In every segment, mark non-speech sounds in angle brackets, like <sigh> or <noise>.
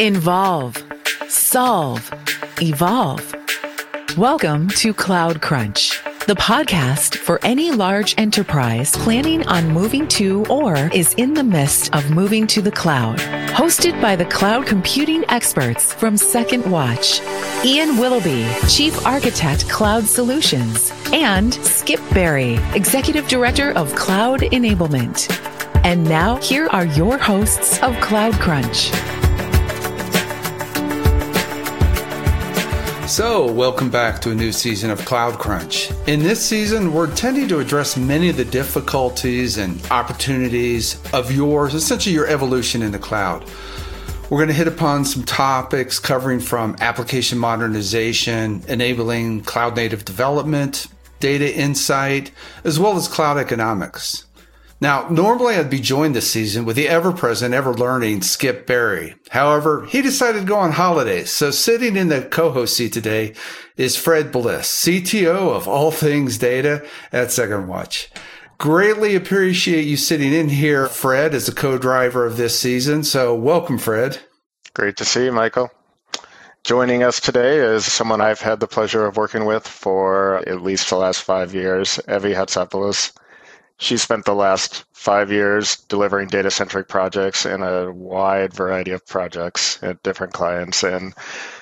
Involve, solve, evolve. Welcome to Cloud Crunch, the podcast for any large enterprise planning on moving to or is in the midst of moving to the cloud. Hosted by the cloud computing experts from Second Watch, Ian Willoughby, Chief Architect Cloud Solutions, and Skip Berry, Executive Director of Cloud Enablement. And now, here are your hosts of Cloud Crunch. So, welcome back to a new season of Cloud Crunch. In this season, we're intending to address many of the difficulties and opportunities of yours, essentially your evolution in the cloud. We're going to hit upon some topics covering from application modernization, enabling cloud native development, data insight, as well as cloud economics. Now, normally I'd be joined this season with the ever present, ever learning Skip Berry. However, he decided to go on holidays. So sitting in the co-host seat today is Fred Bliss, CTO of all things data at Second Watch. Greatly appreciate you sitting in here, Fred, as a co-driver of this season. So welcome, Fred. Great to see you, Michael. Joining us today is someone I've had the pleasure of working with for at least the last five years, Evi Hatzopoulos. She spent the last five years delivering data centric projects in a wide variety of projects at different clients. And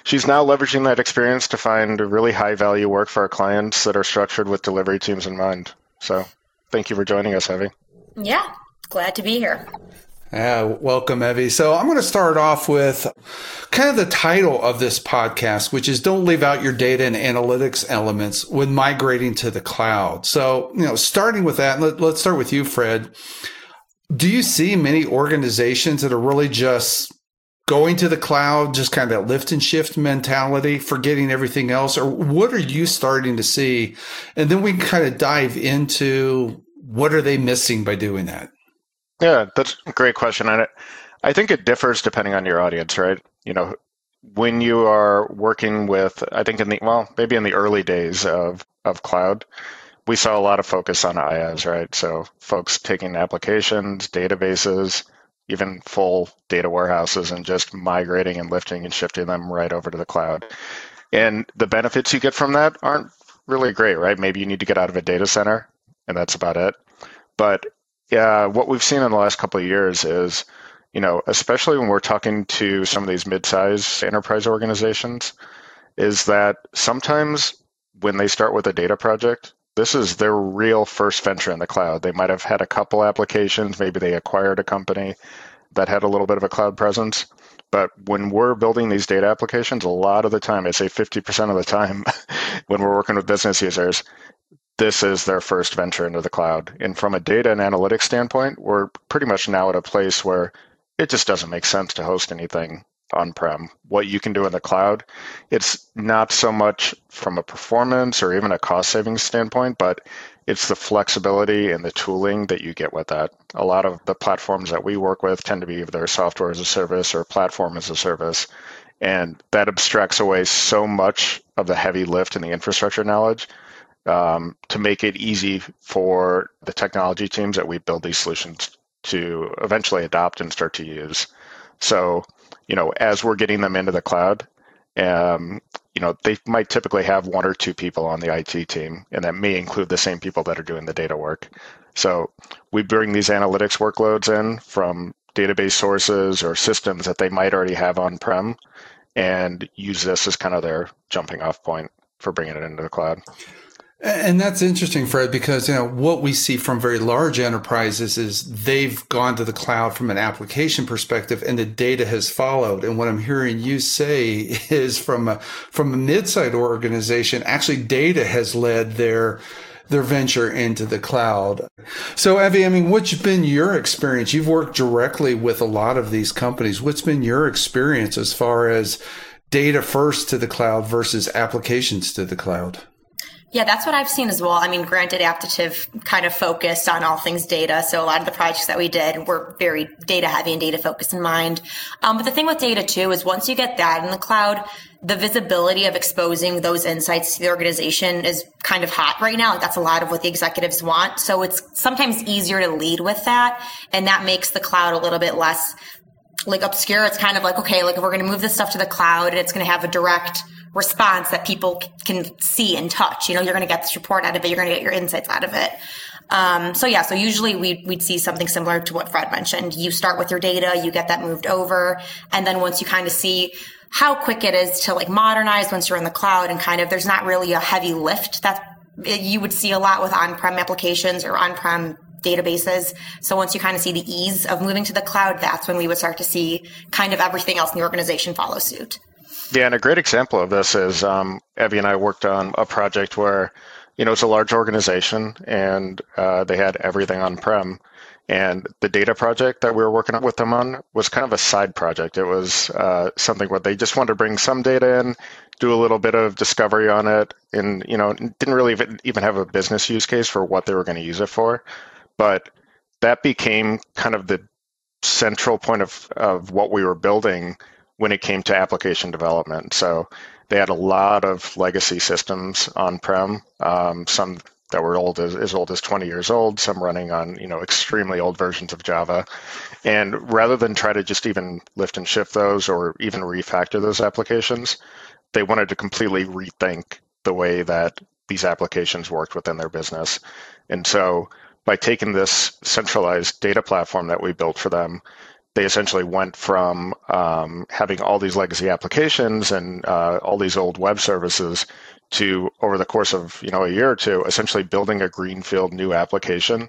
she's now leveraging that experience to find really high value work for our clients that are structured with delivery teams in mind. So thank you for joining us, Evi. Yeah, glad to be here. Yeah, welcome, Evi. So I'm going to start off with kind of the title of this podcast, which is Don't Leave Out Your Data and Analytics Elements when Migrating to the Cloud. So, you know, starting with that, let, let's start with you, Fred. Do you see many organizations that are really just going to the cloud, just kind of that lift and shift mentality, forgetting everything else? Or what are you starting to see? And then we can kind of dive into what are they missing by doing that? Yeah, that's a great question. And I think it differs depending on your audience, right? You know, when you are working with, I think in the, well, maybe in the early days of, of cloud, we saw a lot of focus on IaaS, right? So folks taking applications, databases, even full data warehouses and just migrating and lifting and shifting them right over to the cloud. And the benefits you get from that aren't really great, right? Maybe you need to get out of a data center and that's about it. But yeah, what we've seen in the last couple of years is, you know, especially when we're talking to some of these mid-size enterprise organizations, is that sometimes when they start with a data project, this is their real first venture in the cloud. They might have had a couple applications, maybe they acquired a company that had a little bit of a cloud presence. But when we're building these data applications, a lot of the time, I say 50% of the time, <laughs> when we're working with business users, this is their first venture into the cloud. And from a data and analytics standpoint, we're pretty much now at a place where it just doesn't make sense to host anything on prem. What you can do in the cloud, it's not so much from a performance or even a cost savings standpoint, but it's the flexibility and the tooling that you get with that. A lot of the platforms that we work with tend to be either software as a service or platform as a service. And that abstracts away so much of the heavy lift and the infrastructure knowledge um, to make it easy for the technology teams that we build these solutions to eventually adopt and start to use. So, you know, as we're getting them into the cloud, um, you know, they might typically have one or two people on the IT team, and that may include the same people that are doing the data work. So we bring these analytics workloads in from database sources or systems that they might already have on-prem and use this as kind of their jumping off point for bringing it into the cloud. And that's interesting, Fred, because you know what we see from very large enterprises is they've gone to the cloud from an application perspective, and the data has followed. And what I'm hearing you say <laughs> is from a from a mid-sized organization, actually, data has led their their venture into the cloud. So, Evi, I mean, what's been your experience? You've worked directly with a lot of these companies. What's been your experience as far as data first to the cloud versus applications to the cloud? Yeah, that's what I've seen as well. I mean, granted, Aptitive kind of focused on all things data. So a lot of the projects that we did were very data heavy and data focused in mind. Um, but the thing with data too is once you get that in the cloud, the visibility of exposing those insights to the organization is kind of hot right now. That's a lot of what the executives want. So it's sometimes easier to lead with that. And that makes the cloud a little bit less like obscure. It's kind of like, okay, like if we're going to move this stuff to the cloud and it's going to have a direct response that people can see and touch, you know, you're going to get this report out of it. You're going to get your insights out of it. Um, so yeah, so usually we, we'd see something similar to what Fred mentioned. You start with your data, you get that moved over. And then once you kind of see how quick it is to like modernize once you're in the cloud and kind of, there's not really a heavy lift that you would see a lot with on-prem applications or on-prem databases. So once you kind of see the ease of moving to the cloud, that's when we would start to see kind of everything else in the organization follow suit. Yeah, and a great example of this is um, Evi and I worked on a project where, you know, it's a large organization and uh, they had everything on prem. And the data project that we were working with them on was kind of a side project. It was uh, something where they just wanted to bring some data in, do a little bit of discovery on it, and you know didn't really even have a business use case for what they were going to use it for. But that became kind of the central point of, of what we were building when it came to application development. So they had a lot of legacy systems on prem, um, some that were old as, as old as 20 years old, some running on you know extremely old versions of Java. And rather than try to just even lift and shift those or even refactor those applications, they wanted to completely rethink the way that these applications worked within their business. And so by taking this centralized data platform that we built for them, they essentially went from um, having all these legacy applications and uh, all these old web services to over the course of you know a year or two, essentially building a greenfield new application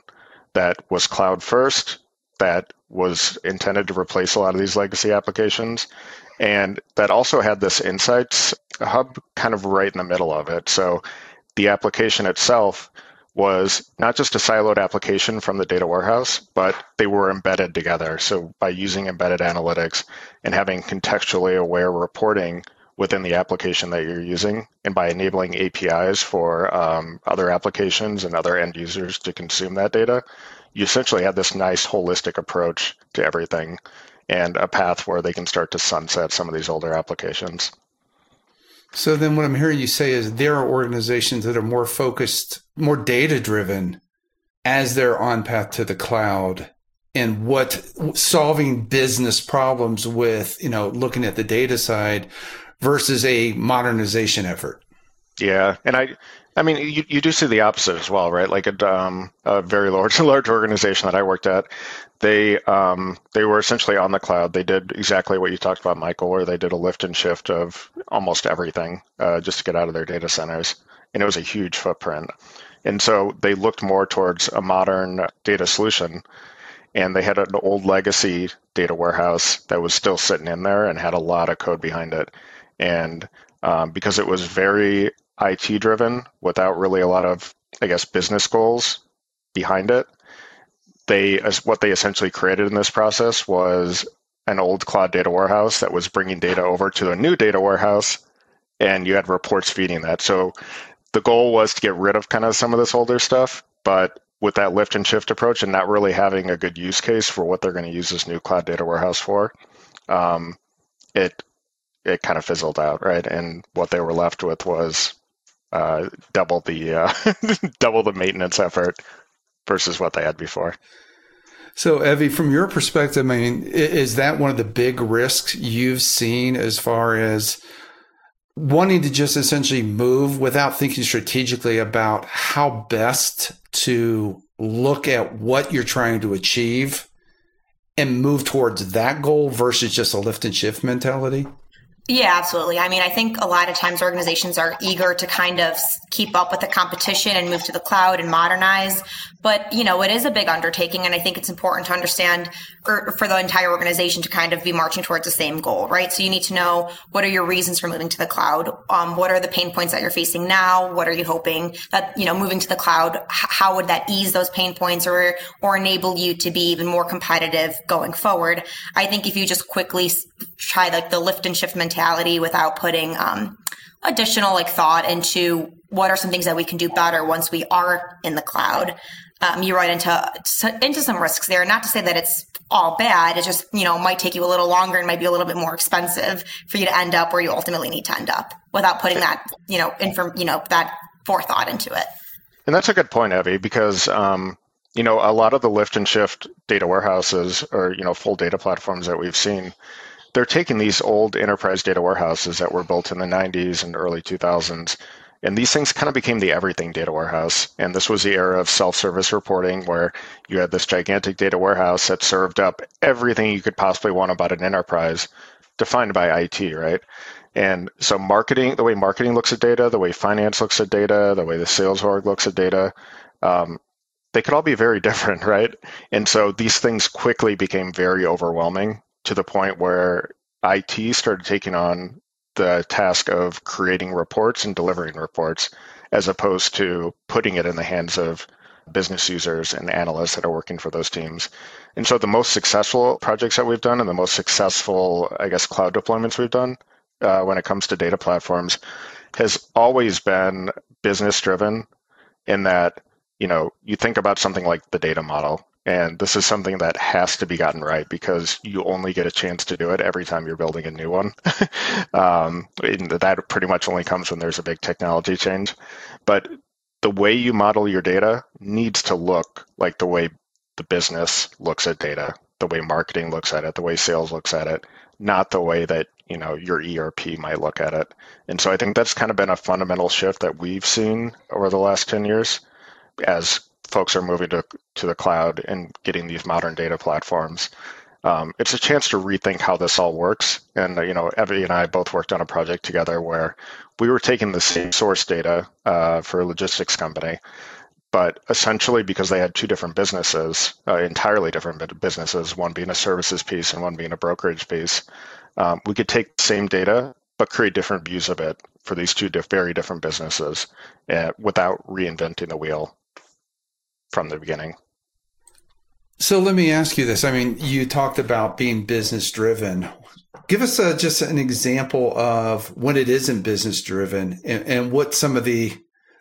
that was cloud first, that was intended to replace a lot of these legacy applications, and that also had this insights hub kind of right in the middle of it. So the application itself was not just a siloed application from the data warehouse, but they were embedded together. So by using embedded analytics and having contextually aware reporting within the application that you're using, and by enabling APIs for um, other applications and other end users to consume that data, you essentially have this nice holistic approach to everything and a path where they can start to sunset some of these older applications. So then what I'm hearing you say is there are organizations that are more focused, more data driven as they're on path to the cloud and what solving business problems with, you know, looking at the data side versus a modernization effort. Yeah. And I, I mean, you, you do see the opposite as well, right? Like a, um, a very large, <laughs> large organization that I worked at, they um, they were essentially on the cloud. They did exactly what you talked about, Michael, where they did a lift and shift of almost everything uh, just to get out of their data centers, and it was a huge footprint. And so they looked more towards a modern data solution, and they had an old legacy data warehouse that was still sitting in there and had a lot of code behind it. And um, because it was very IT driven, without really a lot of, I guess, business goals behind it, they what they essentially created in this process was an old cloud data warehouse that was bringing data over to a new data warehouse and you had reports feeding that. So the goal was to get rid of kind of some of this older stuff but with that lift and shift approach and not really having a good use case for what they're going to use this new cloud data warehouse for um, it it kind of fizzled out right? And what they were left with was uh, double the uh, <laughs> double the maintenance effort versus what they had before. So, Evi, from your perspective, I mean, is that one of the big risks you've seen as far as wanting to just essentially move without thinking strategically about how best to look at what you're trying to achieve and move towards that goal versus just a lift and shift mentality? Yeah, absolutely. I mean, I think a lot of times organizations are eager to kind of keep up with the competition and move to the cloud and modernize. But, you know, it is a big undertaking. And I think it's important to understand or for the entire organization to kind of be marching towards the same goal, right? So you need to know what are your reasons for moving to the cloud? Um, what are the pain points that you're facing now? What are you hoping that, you know, moving to the cloud, how would that ease those pain points or, or enable you to be even more competitive going forward? I think if you just quickly try like the lift and shift mentality without putting, um, additional like thought into what are some things that we can do better once we are in the cloud um, you run into into some risks there. Not to say that it's all bad. It just you know might take you a little longer and might be a little bit more expensive for you to end up where you ultimately need to end up without putting that you know inform you know that forethought into it. And that's a good point, Evi, because um, you know, a lot of the lift and shift data warehouses or, you know, full data platforms that we've seen, they're taking these old enterprise data warehouses that were built in the 90s and early 2000s. And these things kind of became the everything data warehouse. And this was the era of self service reporting where you had this gigantic data warehouse that served up everything you could possibly want about an enterprise defined by IT, right? And so marketing, the way marketing looks at data, the way finance looks at data, the way the sales org looks at data, um, they could all be very <laughs> different, right? And so these things quickly became very overwhelming to the point where IT started taking on the task of creating reports and delivering reports as opposed to putting it in the hands of business users and analysts that are working for those teams. And so the most successful projects that we've done and the most successful, I guess, cloud deployments we've done uh, when it comes to data platforms has always been business driven in that you know, you think about something like the data model, and this is something that has to be gotten right because you only get a chance to do it every time you're building a new one. <laughs> um, that pretty much only comes when there's a big technology change. But the way you model your data needs to look like the way the business looks at data, the way marketing looks at it, the way sales looks at it, not the way that you know your ERP might look at it. And so I think that's kind of been a fundamental shift that we've seen over the last 10 years as folks are moving to, to the cloud and getting these modern data platforms. Um, it's a chance to rethink how this all works. And, you know, Evi and I both worked on a project together where we were taking the same source data uh, for a logistics company, but essentially because they had two different businesses, uh, entirely different businesses, one being a services piece and one being a brokerage piece, um, we could take the same data but create different views of it for these two diff- very different businesses uh, without reinventing the wheel from the beginning. So let me ask you this. I mean, you talked about being business driven. Give us a, just an example of when it isn't business driven and, and what some of the,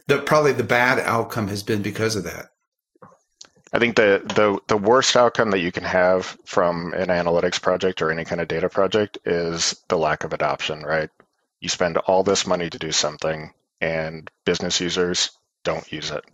the probably the bad outcome has been because of that. I think the, the the worst outcome that you can have from an analytics project or any kind of data project is the lack of adoption, right? You spend all this money to do something and business users don't use it.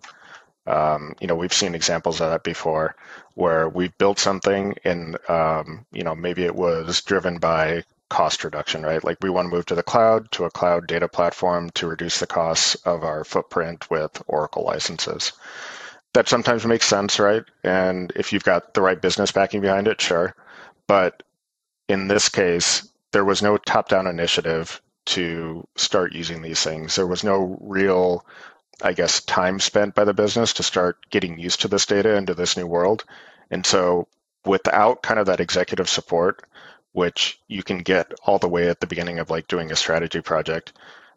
Um, you know, we've seen examples of that before where we've built something and, um, you know, maybe it was driven by cost reduction, right? Like we want to move to the cloud, to a cloud data platform to reduce the costs of our footprint with Oracle licenses. That sometimes makes sense, right? And if you've got the right business backing behind it, sure. But in this case, there was no top down initiative to start using these things. There was no real I guess, time spent by the business to start getting used to this data and to this new world. And so without kind of that executive support, which you can get all the way at the beginning of like doing a strategy project,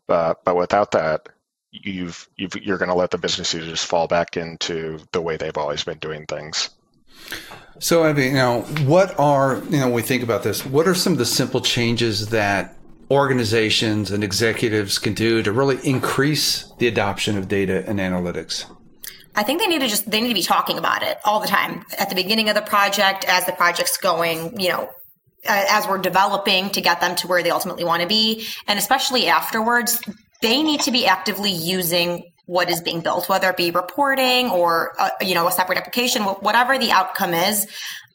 uh, but without that, you've, you've you're going to let the business users fall back into the way they've always been doing things. So, I mean, you know, what are you know, when we think about this, what are some of the simple changes that organizations and executives can do to really increase the adoption of data and analytics? I think they need to just they need to be talking about it all the time at the beginning of the project as the project's going, you know, as we're developing to get them to where they ultimately want to be and especially afterwards they need to be actively using what is being built whether it be reporting or uh, you know a separate application whatever the outcome is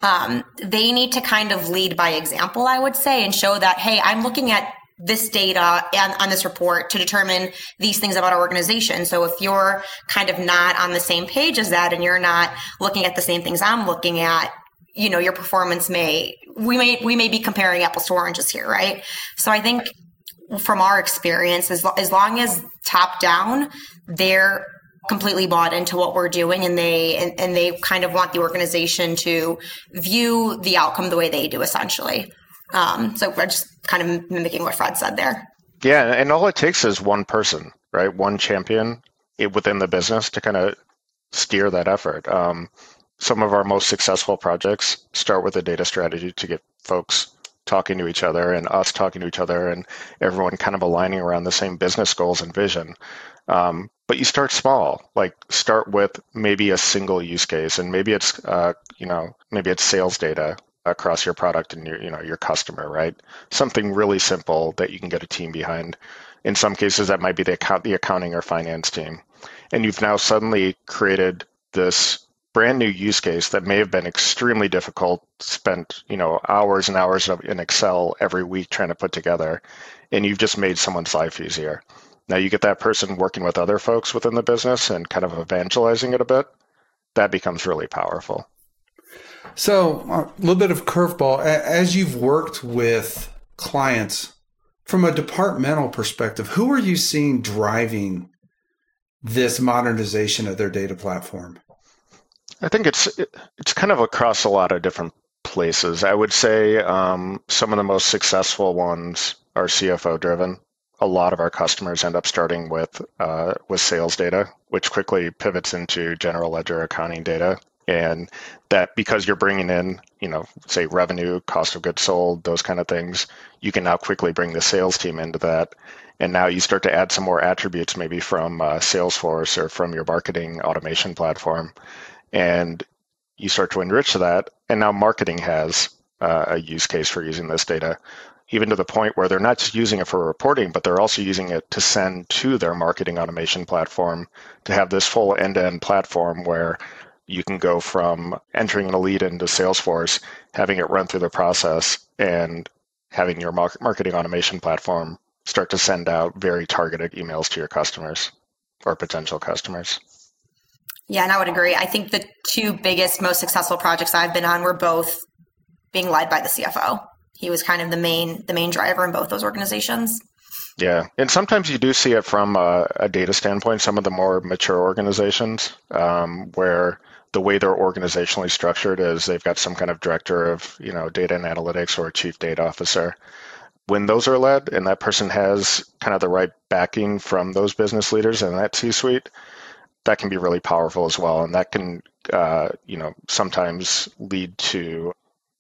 um, they need to kind of lead by example i would say and show that hey i'm looking at this data and on this report to determine these things about our organization. So if you're kind of not on the same page as that and you're not looking at the same things I'm looking at, you know, your performance may we may we may be comparing apples to oranges here, right? So I think from our experience, as, as long as top down, they're completely bought into what we're doing and they and, and they kind of want the organization to view the outcome the way they do essentially um, so we're just kind of mimicking what Fred said there. Yeah, and all it takes is one person, right? One champion within the business to kind of steer that effort. Um, some of our most successful projects start with a data strategy to get folks talking to each other and us talking to each other and everyone kind of aligning around the same business goals and vision. Um, but you start small, like start with maybe a single use case, and maybe it's uh, you know maybe it's sales data across your product and your you know your customer, right? Something really simple that you can get a team behind. In some cases, that might be the account, the accounting or finance team, and you've now suddenly created this brand new use case that may have been extremely difficult, spent, you know, hours and hours in Excel every week trying to put together, and you've just made someone's life easier. Now you get that person working with other folks within the business and kind of evangelizing it a bit. That becomes really powerful. So, a little bit of curveball. As you've worked with clients from a departmental perspective, who are you seeing driving this modernization of their data platform? I think it's it's kind of across a lot of different places. I would say um, some of the most successful ones are CFO driven. A lot of our customers end up starting with uh, with sales data, which quickly pivots into general ledger accounting data, and that because you're bringing in, you know, say revenue, cost of goods sold, those kind of things, you can now quickly bring the sales team into that, and now you start to add some more attributes, maybe from uh, Salesforce or from your marketing automation platform, and you start to enrich that. And now marketing has uh, a use case for using this data, even to the point where they're not just using it for reporting, but they're also using it to send to their marketing automation platform to have this full end to end platform where you can go from entering a lead into Salesforce, having it run through the process, and having your marketing automation platform start to send out very targeted emails to your customers or potential customers. Yeah, and I would agree. I think the two biggest, most successful projects I've been on were both being led by the CFO. He was kind of the main the main driver in both those organizations. Yeah, and sometimes you do see it from a, a data standpoint. Some of the more mature organizations, um, where the way they're organizationally structured is they've got some kind of director of you know data and analytics or a chief data officer. When those are led, and that person has kind of the right backing from those business leaders and that C-suite, that can be really powerful as well, and that can uh, you know sometimes lead to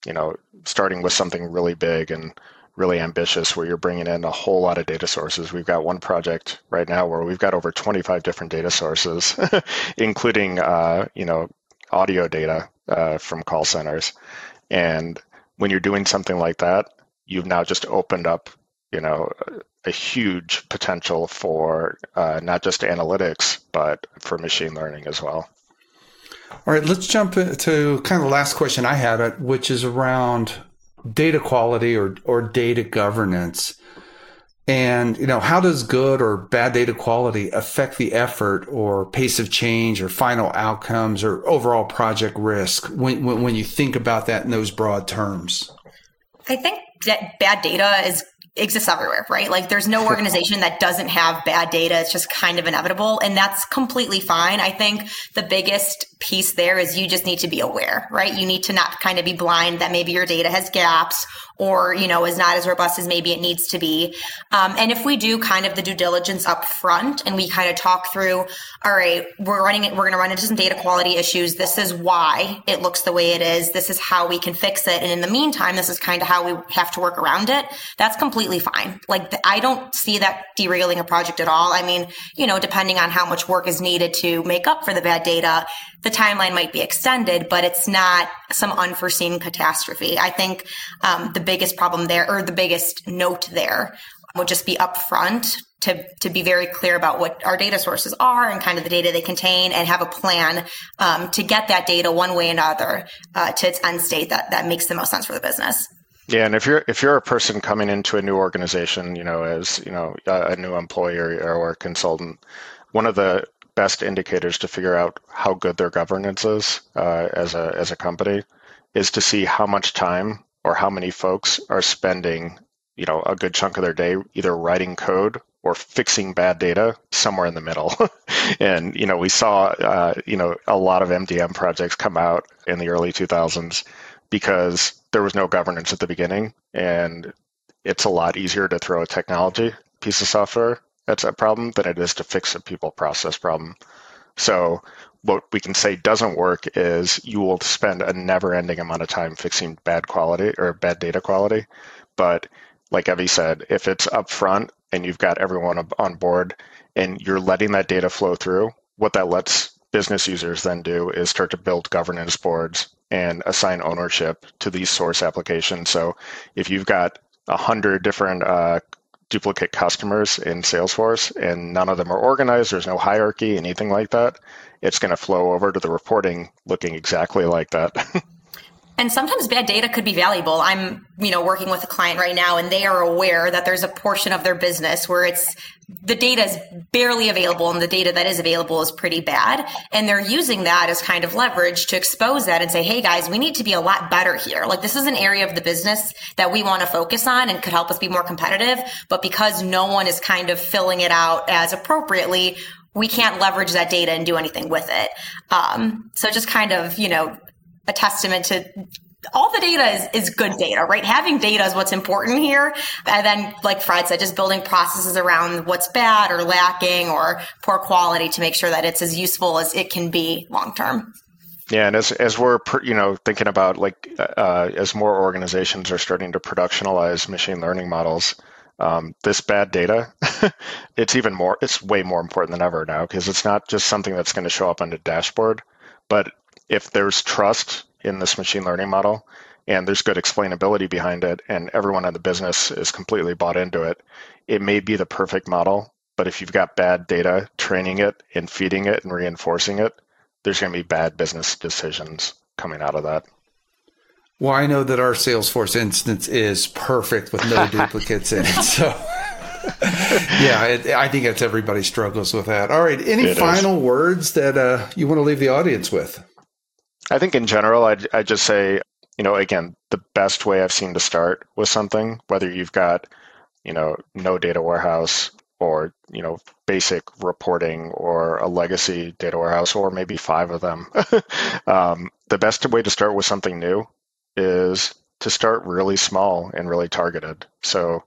you know starting with something really big and really ambitious where you're bringing in a whole lot of data sources. We've got one project right now where we've got over 25 different data sources, <laughs> including uh, you know audio data uh, from call centers. And when you're doing something like that, you've now just opened up you know a huge potential for uh, not just analytics but for machine learning as well. All right, let's jump to kind of the last question I had, which is around data quality or, or data governance. And, you know, how does good or bad data quality affect the effort or pace of change or final outcomes or overall project risk when, when, when you think about that in those broad terms? I think that bad data is exists everywhere, right? Like there's no organization that doesn't have bad data. It's just kind of inevitable. And that's completely fine. I think the biggest piece there is you just need to be aware, right? You need to not kind of be blind that maybe your data has gaps or you know is not as robust as maybe it needs to be um, and if we do kind of the due diligence up front and we kind of talk through all right we're running it we're going to run into some data quality issues this is why it looks the way it is this is how we can fix it and in the meantime this is kind of how we have to work around it that's completely fine. Like i don't see that derailing a project at all. I mean you know depending on how much work is needed to make up for the bad data the timeline might be extended but it's not some unforeseen catastrophe. I think um, the biggest problem there or the biggest note there would just be upfront to, to be very clear about what our data sources are and kind of the data they contain and have a plan um, to get that data one way or another uh, to its end state that, that makes the most sense for the business. Yeah, and if you're if you're a person coming into a new organization, you know, as you know, a new employer or a consultant, one of the best indicators to figure out how good their governance is uh, as a as a company is to see how much time or how many folks are spending, you know, a good chunk of their day either writing code or fixing bad data somewhere in the middle. <laughs> and you know, we saw uh, you know a lot of MDM projects come out in the early 2000s because there was no governance at the beginning, and it's a lot easier to throw a technology piece of software that's a problem than it is to fix a people process problem. So what we can say doesn't work is you will spend a never ending amount of time fixing bad quality or bad data quality. But like Evi said, if it's upfront and you've got everyone on board and you're letting that data flow through, what that lets business users then do is start to build governance boards and assign ownership to these source applications. So if you've got a hundred different uh, duplicate customers in Salesforce and none of them are organized, there's no hierarchy, anything like that, it's going to flow over to the reporting looking exactly like that. <laughs> And sometimes bad data could be valuable. I'm, you know, working with a client right now and they are aware that there's a portion of their business where it's the data is barely available and the data that is available is pretty bad. And they're using that as kind of leverage to expose that and say, Hey guys, we need to be a lot better here. Like this is an area of the business that we want to focus on and could help us be more competitive. But because no one is kind of filling it out as appropriately, we can't leverage that data and do anything with it. Um, so just kind of, you know, a testament to all the data is, is good data, right? Having data is what's important here. And then, like Fred said, just building processes around what's bad or lacking or poor quality to make sure that it's as useful as it can be long term. Yeah, and as as we're you know thinking about like uh, as more organizations are starting to productionalize machine learning models, um, this bad data, <laughs> it's even more it's way more important than ever now because it's not just something that's going to show up on the dashboard, but if there's trust in this machine learning model and there's good explainability behind it and everyone in the business is completely bought into it, it may be the perfect model. But if you've got bad data, training it and feeding it and reinforcing it, there's going to be bad business decisions coming out of that. Well, I know that our Salesforce instance is perfect with no <laughs> duplicates in it. So, <laughs> yeah, it, I think that's everybody struggles with that. All right. Any it final is. words that uh, you want to leave the audience with? I think in general, I'd, I'd just say, you know, again, the best way I've seen to start with something, whether you've got, you know, no data warehouse or, you know, basic reporting or a legacy data warehouse or maybe five of them, <laughs> um, the best way to start with something new is to start really small and really targeted. So,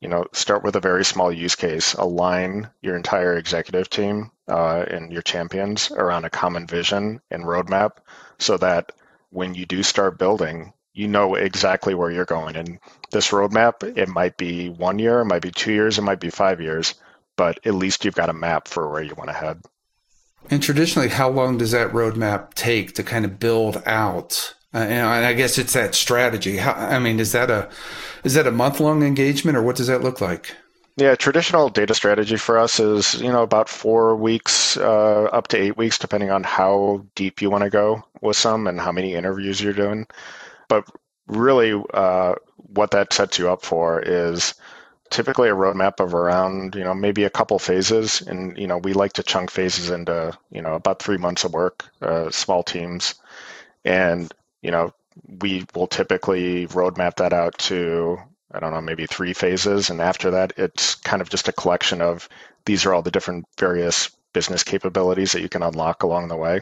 you know, start with a very small use case, align your entire executive team uh, and your champions around a common vision and roadmap so that when you do start building, you know exactly where you're going. And this roadmap, it might be one year, it might be two years, it might be five years, but at least you've got a map for where you want to head. And traditionally, how long does that roadmap take to kind of build out? Uh, and I guess it's that strategy. How, I mean, is that a is that a month long engagement, or what does that look like? Yeah, traditional data strategy for us is you know about four weeks uh, up to eight weeks, depending on how deep you want to go with some and how many interviews you're doing. But really, uh, what that sets you up for is typically a roadmap of around you know maybe a couple phases, and you know we like to chunk phases into you know about three months of work, uh, small teams, and you know we will typically roadmap that out to I don't know, maybe three phases. And after that, it's kind of just a collection of these are all the different various business capabilities that you can unlock along the way.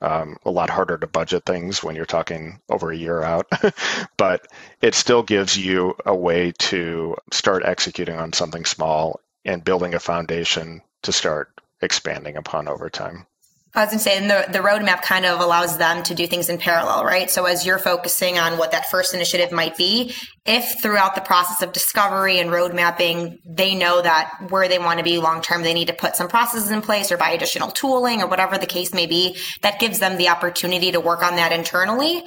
Um, a lot harder to budget things when you're talking over a year out, <laughs> but it still gives you a way to start executing on something small and building a foundation to start expanding upon over time. I was going to say, and the, the roadmap kind of allows them to do things in parallel, right? So as you're focusing on what that first initiative might be, if throughout the process of discovery and road mapping, they know that where they want to be long term, they need to put some processes in place or buy additional tooling or whatever the case may be, that gives them the opportunity to work on that internally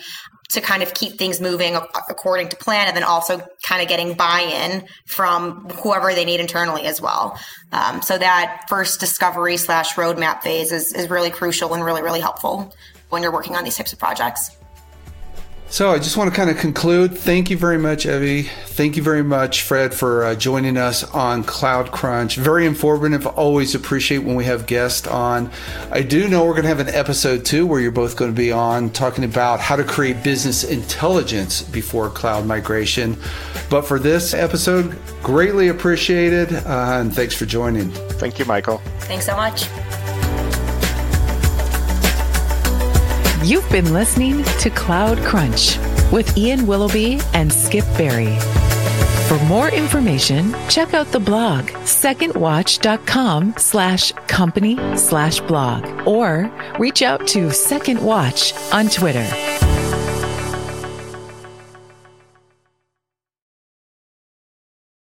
to kind of keep things moving according to plan and then also kind of getting buy-in from whoever they need internally as well. Um, so that first discovery slash roadmap phase is, is really crucial and really really helpful when you're working on these types of projects so I just want to kind of conclude. Thank you very much, Evi. Thank you very much, Fred, for uh, joining us on Cloud Crunch. Very informative. Always appreciate when we have guests on. I do know we're going to have an episode two where you're both going to be on talking about how to create business intelligence before cloud migration. But for this episode, greatly appreciated. Uh, and thanks for joining. Thank you, Michael. Thanks so much. You've been listening to Cloud Crunch with Ian Willoughby and Skip Berry. For more information, check out the blog secondwatch.com slash company slash blog or reach out to Second Watch on Twitter.